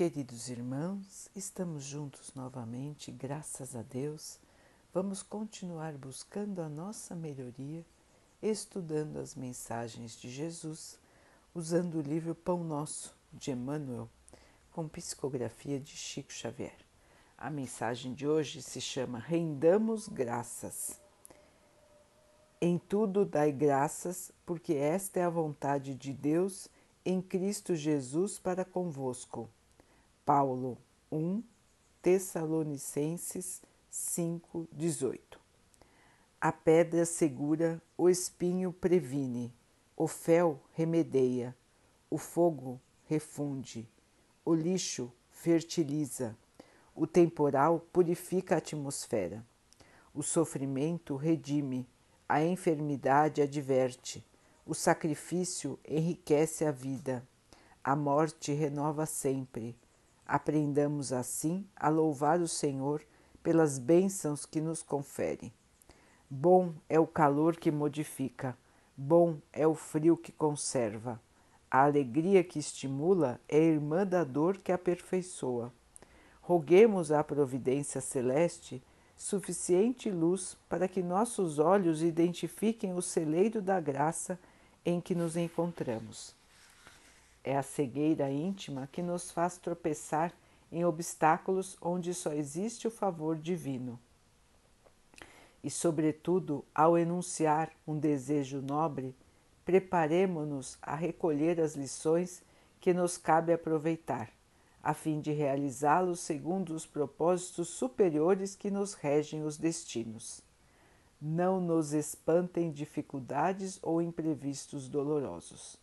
Queridos irmãos, estamos juntos novamente, graças a Deus. Vamos continuar buscando a nossa melhoria, estudando as mensagens de Jesus, usando o livro Pão Nosso de Emmanuel, com psicografia de Chico Xavier. A mensagem de hoje se chama Rendamos Graças. Em tudo dai graças, porque esta é a vontade de Deus em Cristo Jesus para convosco. Paulo 1, Tessalonicenses 5, 18. A pedra segura, o espinho previne, o fel remedeia, o fogo refunde, o lixo fertiliza, o temporal purifica a atmosfera, o sofrimento redime, a enfermidade adverte, o sacrifício enriquece a vida, a morte renova sempre Aprendamos assim a louvar o Senhor pelas bênçãos que nos confere. Bom é o calor que modifica, bom é o frio que conserva. A alegria que estimula é irmã da dor que aperfeiçoa. Roguemos à providência celeste suficiente luz para que nossos olhos identifiquem o celeiro da graça em que nos encontramos. É a cegueira íntima que nos faz tropeçar em obstáculos onde só existe o favor divino. E, sobretudo, ao enunciar um desejo nobre, preparemo-nos a recolher as lições que nos cabe aproveitar, a fim de realizá-los segundo os propósitos superiores que nos regem os destinos. Não nos espantem dificuldades ou imprevistos dolorosos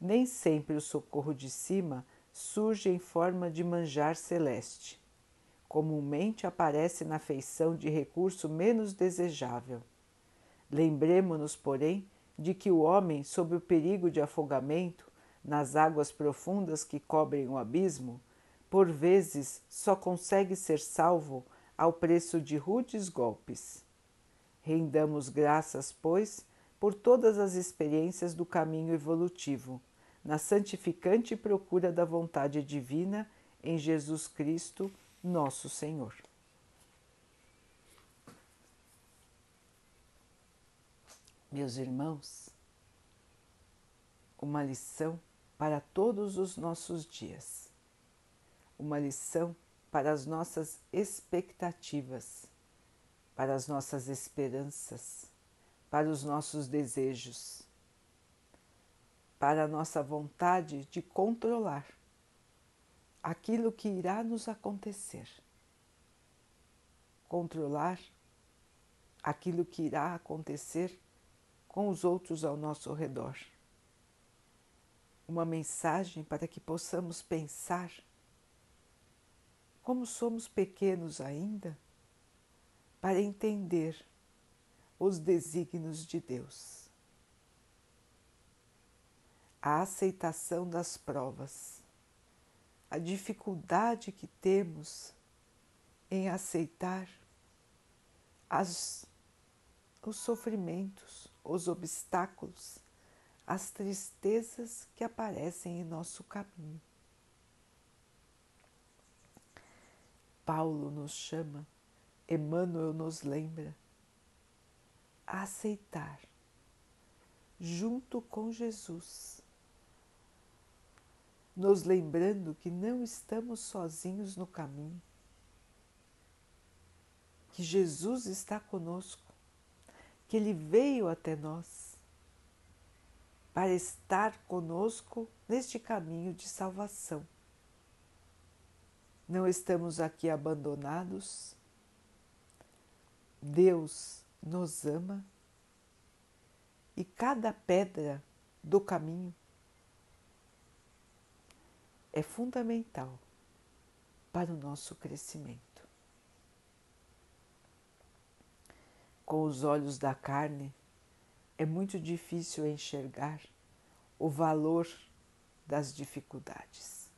nem sempre o socorro de cima surge em forma de manjar celeste. Comumente aparece na feição de recurso menos desejável. Lembremo-nos, porém, de que o homem, sob o perigo de afogamento nas águas profundas que cobrem o abismo, por vezes só consegue ser salvo ao preço de rudes golpes. Rendamos graças, pois, por todas as experiências do caminho evolutivo na santificante procura da vontade divina em Jesus Cristo, nosso Senhor. Meus irmãos, uma lição para todos os nossos dias, uma lição para as nossas expectativas, para as nossas esperanças, para os nossos desejos para a nossa vontade de controlar aquilo que irá nos acontecer. Controlar aquilo que irá acontecer com os outros ao nosso redor. Uma mensagem para que possamos pensar como somos pequenos ainda, para entender os desígnios de Deus a aceitação das provas, a dificuldade que temos em aceitar as, os sofrimentos, os obstáculos, as tristezas que aparecem em nosso caminho. Paulo nos chama, Emmanuel nos lembra a aceitar, junto com Jesus, nos lembrando que não estamos sozinhos no caminho, que Jesus está conosco, que Ele veio até nós para estar conosco neste caminho de salvação. Não estamos aqui abandonados. Deus nos ama e cada pedra do caminho é fundamental para o nosso crescimento. Com os olhos da carne, é muito difícil enxergar o valor das dificuldades.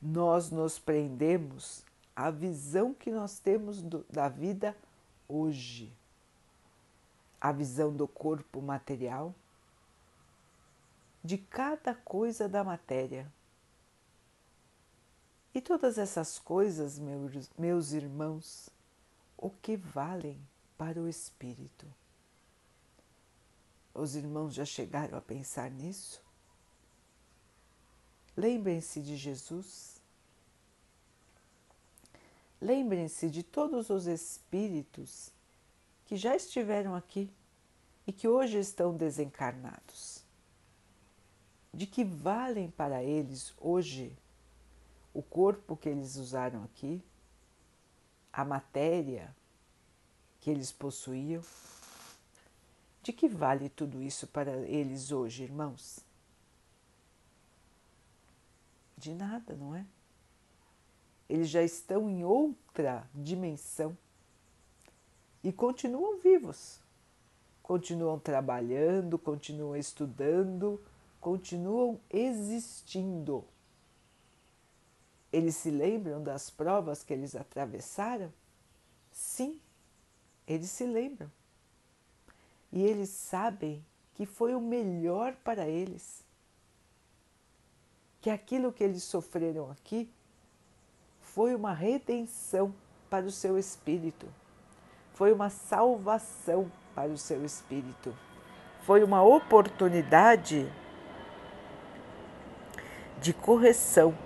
Nós nos prendemos à visão que nós temos do, da vida hoje, a visão do corpo material, de cada coisa da matéria. E todas essas coisas, meus, meus irmãos, o que valem para o espírito? Os irmãos já chegaram a pensar nisso? Lembrem-se de Jesus. Lembrem-se de todos os espíritos que já estiveram aqui e que hoje estão desencarnados. De que valem para eles hoje o corpo que eles usaram aqui, a matéria que eles possuíam? De que vale tudo isso para eles hoje, irmãos? De nada, não é? Eles já estão em outra dimensão e continuam vivos, continuam trabalhando, continuam estudando, continuam existindo. Eles se lembram das provas que eles atravessaram? Sim, eles se lembram. E eles sabem que foi o melhor para eles. Que aquilo que eles sofreram aqui foi uma redenção para o seu espírito, foi uma salvação para o seu espírito, foi uma oportunidade de correção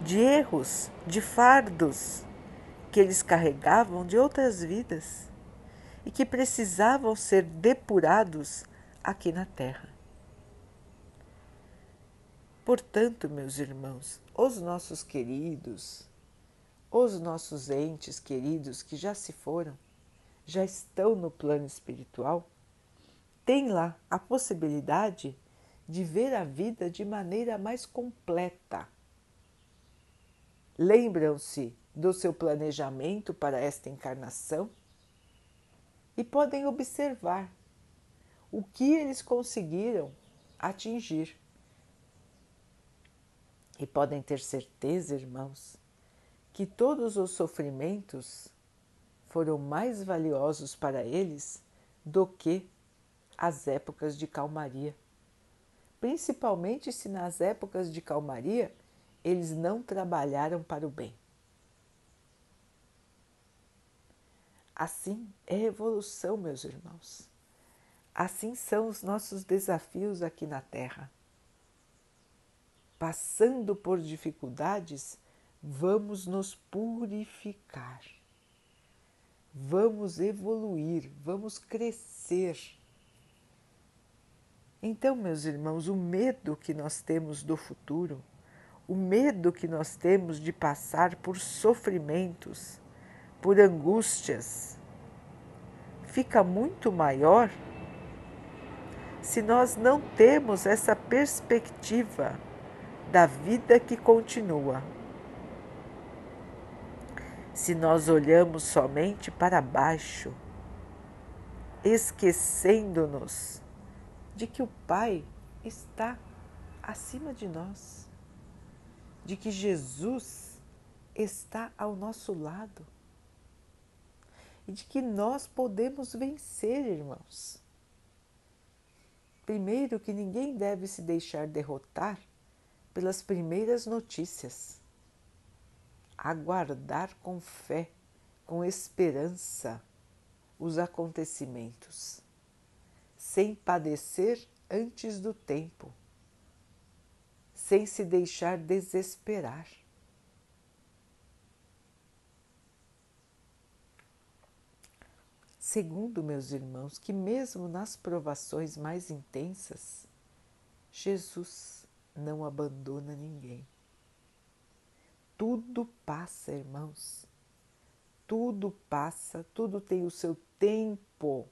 de erros, de fardos que eles carregavam de outras vidas e que precisavam ser depurados aqui na Terra. Portanto, meus irmãos, os nossos queridos, os nossos entes queridos que já se foram, já estão no plano espiritual, têm lá a possibilidade de ver a vida de maneira mais completa. Lembram-se do seu planejamento para esta encarnação? e podem observar o que eles conseguiram atingir. E podem ter certeza, irmãos, que todos os sofrimentos foram mais valiosos para eles do que as épocas de calmaria. Principalmente se nas épocas de calmaria eles não trabalharam para o bem. Assim é evolução, meus irmãos. Assim são os nossos desafios aqui na Terra. Passando por dificuldades, vamos nos purificar, vamos evoluir, vamos crescer. Então, meus irmãos, o medo que nós temos do futuro, o medo que nós temos de passar por sofrimentos, por angústias fica muito maior se nós não temos essa perspectiva da vida que continua. Se nós olhamos somente para baixo, esquecendo-nos de que o Pai está acima de nós, de que Jesus está ao nosso lado e de que nós podemos vencer, irmãos. Primeiro, que ninguém deve se deixar derrotar pelas primeiras notícias. Aguardar com fé, com esperança, os acontecimentos, sem padecer antes do tempo, sem se deixar desesperar. Segundo, meus irmãos, que mesmo nas provações mais intensas, Jesus não abandona ninguém. Tudo passa, irmãos. Tudo passa, tudo tem o seu tempo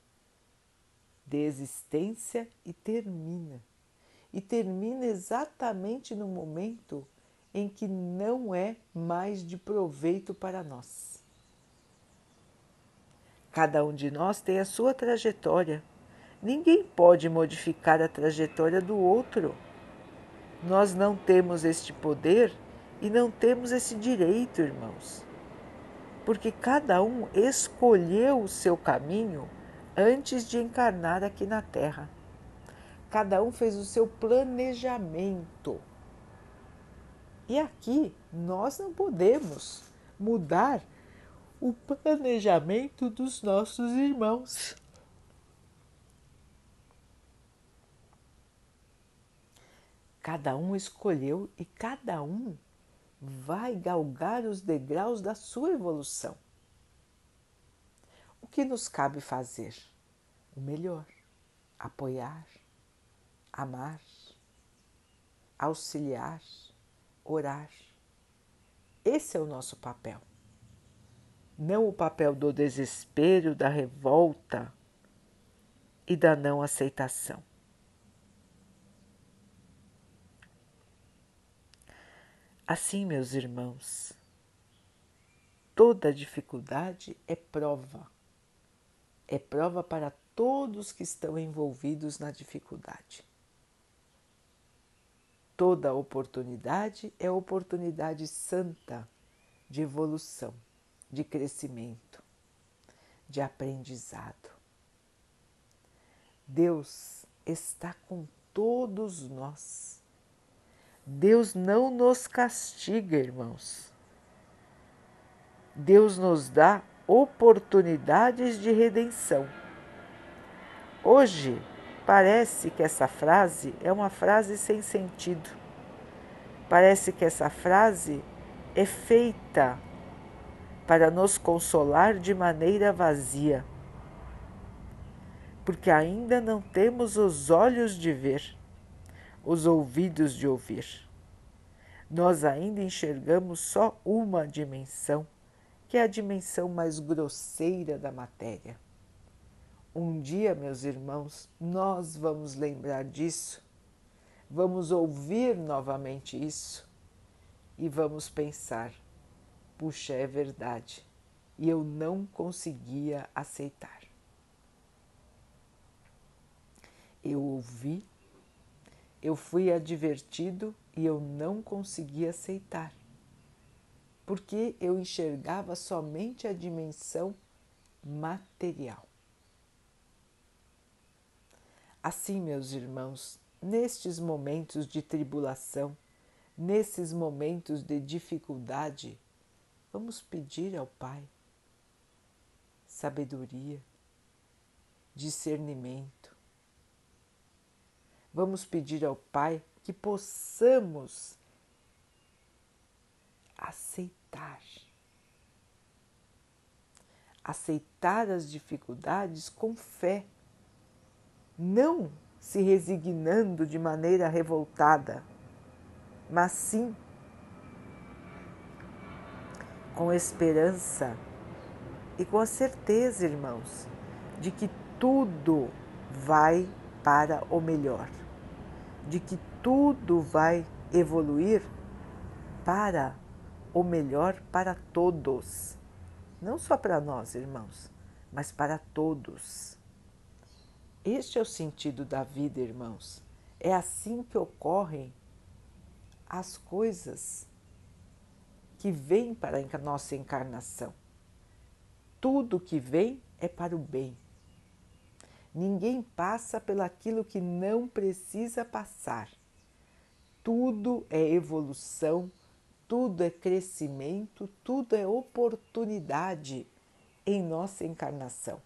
de existência e termina. E termina exatamente no momento em que não é mais de proveito para nós. Cada um de nós tem a sua trajetória. Ninguém pode modificar a trajetória do outro. Nós não temos este poder e não temos esse direito, irmãos. Porque cada um escolheu o seu caminho antes de encarnar aqui na Terra. Cada um fez o seu planejamento. E aqui nós não podemos mudar o planejamento dos nossos irmãos. Cada um escolheu e cada um vai galgar os degraus da sua evolução. O que nos cabe fazer? O melhor: apoiar, amar, auxiliar, orar. Esse é o nosso papel. Não o papel do desespero, da revolta e da não aceitação. Assim, meus irmãos, toda dificuldade é prova. É prova para todos que estão envolvidos na dificuldade. Toda oportunidade é oportunidade santa de evolução, de crescimento, de aprendizado. Deus está com todos nós Deus não nos castiga, irmãos. Deus nos dá oportunidades de redenção. Hoje, parece que essa frase é uma frase sem sentido. Parece que essa frase é feita para nos consolar de maneira vazia, porque ainda não temos os olhos de ver os ouvidos de ouvir. Nós ainda enxergamos só uma dimensão, que é a dimensão mais grosseira da matéria. Um dia, meus irmãos, nós vamos lembrar disso, vamos ouvir novamente isso e vamos pensar: puxa, é verdade, e eu não conseguia aceitar. Eu ouvi eu fui advertido e eu não consegui aceitar, porque eu enxergava somente a dimensão material. Assim, meus irmãos, nestes momentos de tribulação, nesses momentos de dificuldade, vamos pedir ao Pai sabedoria, discernimento, Vamos pedir ao Pai que possamos aceitar. Aceitar as dificuldades com fé, não se resignando de maneira revoltada, mas sim com esperança e com a certeza, irmãos, de que tudo vai para o melhor de que tudo vai evoluir para o melhor para todos. Não só para nós, irmãos, mas para todos. Este é o sentido da vida, irmãos. É assim que ocorrem as coisas que vêm para a nossa encarnação. Tudo que vem é para o bem. Ninguém passa pelaquilo que não precisa passar. Tudo é evolução, tudo é crescimento, tudo é oportunidade em nossa encarnação.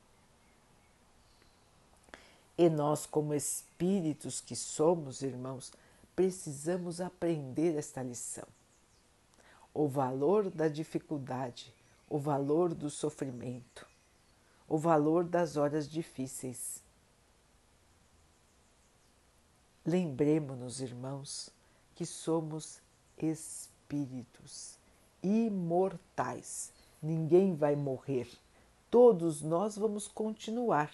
E nós, como espíritos que somos, irmãos, precisamos aprender esta lição. O valor da dificuldade, o valor do sofrimento o valor das horas difíceis. Lembremos-nos, irmãos, que somos espíritos imortais. Ninguém vai morrer. Todos nós vamos continuar.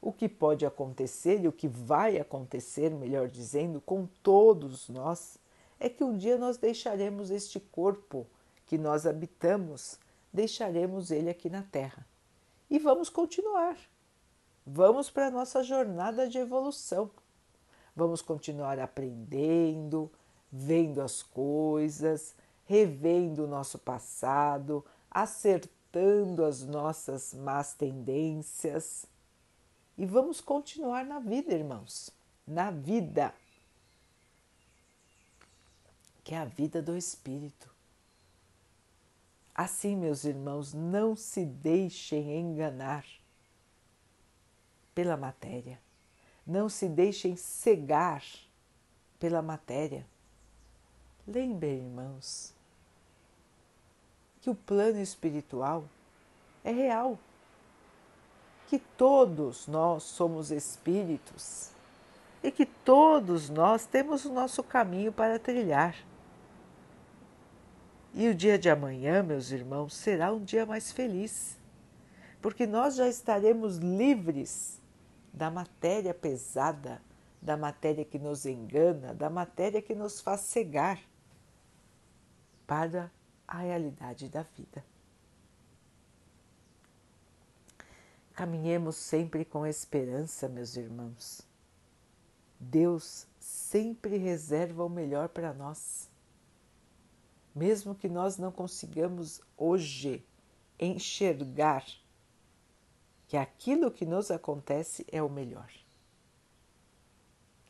O que pode acontecer e o que vai acontecer, melhor dizendo, com todos nós, é que um dia nós deixaremos este corpo que nós habitamos, deixaremos ele aqui na Terra e vamos continuar. Vamos para a nossa jornada de evolução. Vamos continuar aprendendo, vendo as coisas, revendo o nosso passado, acertando as nossas más tendências. E vamos continuar na vida, irmãos, na vida. que é a vida do espírito. Assim, meus irmãos, não se deixem enganar pela matéria, não se deixem cegar pela matéria. Lembrem, irmãos, que o plano espiritual é real, que todos nós somos espíritos e que todos nós temos o nosso caminho para trilhar. E o dia de amanhã, meus irmãos, será um dia mais feliz, porque nós já estaremos livres da matéria pesada, da matéria que nos engana, da matéria que nos faz cegar para a realidade da vida. Caminhemos sempre com esperança, meus irmãos. Deus sempre reserva o melhor para nós. Mesmo que nós não consigamos hoje enxergar que aquilo que nos acontece é o melhor.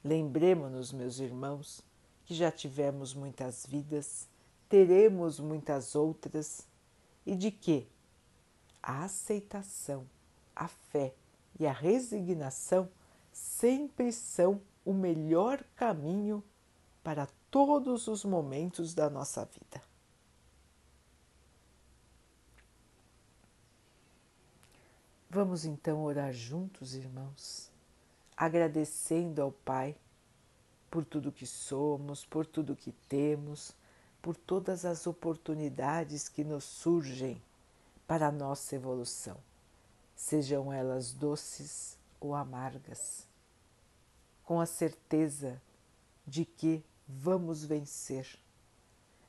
Lembremos-nos, meus irmãos, que já tivemos muitas vidas teremos muitas outras e de que a aceitação, a fé e a resignação sempre são o melhor caminho para todos os momentos da nossa vida. Vamos então orar juntos, irmãos, agradecendo ao Pai por tudo que somos, por tudo que temos por todas as oportunidades que nos surgem para a nossa evolução, sejam elas doces ou amargas, com a certeza de que vamos vencer,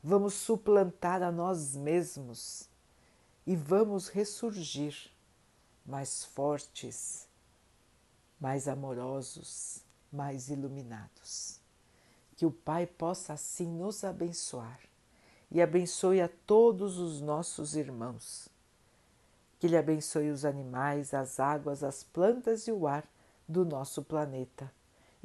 vamos suplantar a nós mesmos e vamos ressurgir mais fortes, mais amorosos, mais iluminados. Que o Pai possa assim nos abençoar e abençoe a todos os nossos irmãos. Que Ele abençoe os animais, as águas, as plantas e o ar do nosso planeta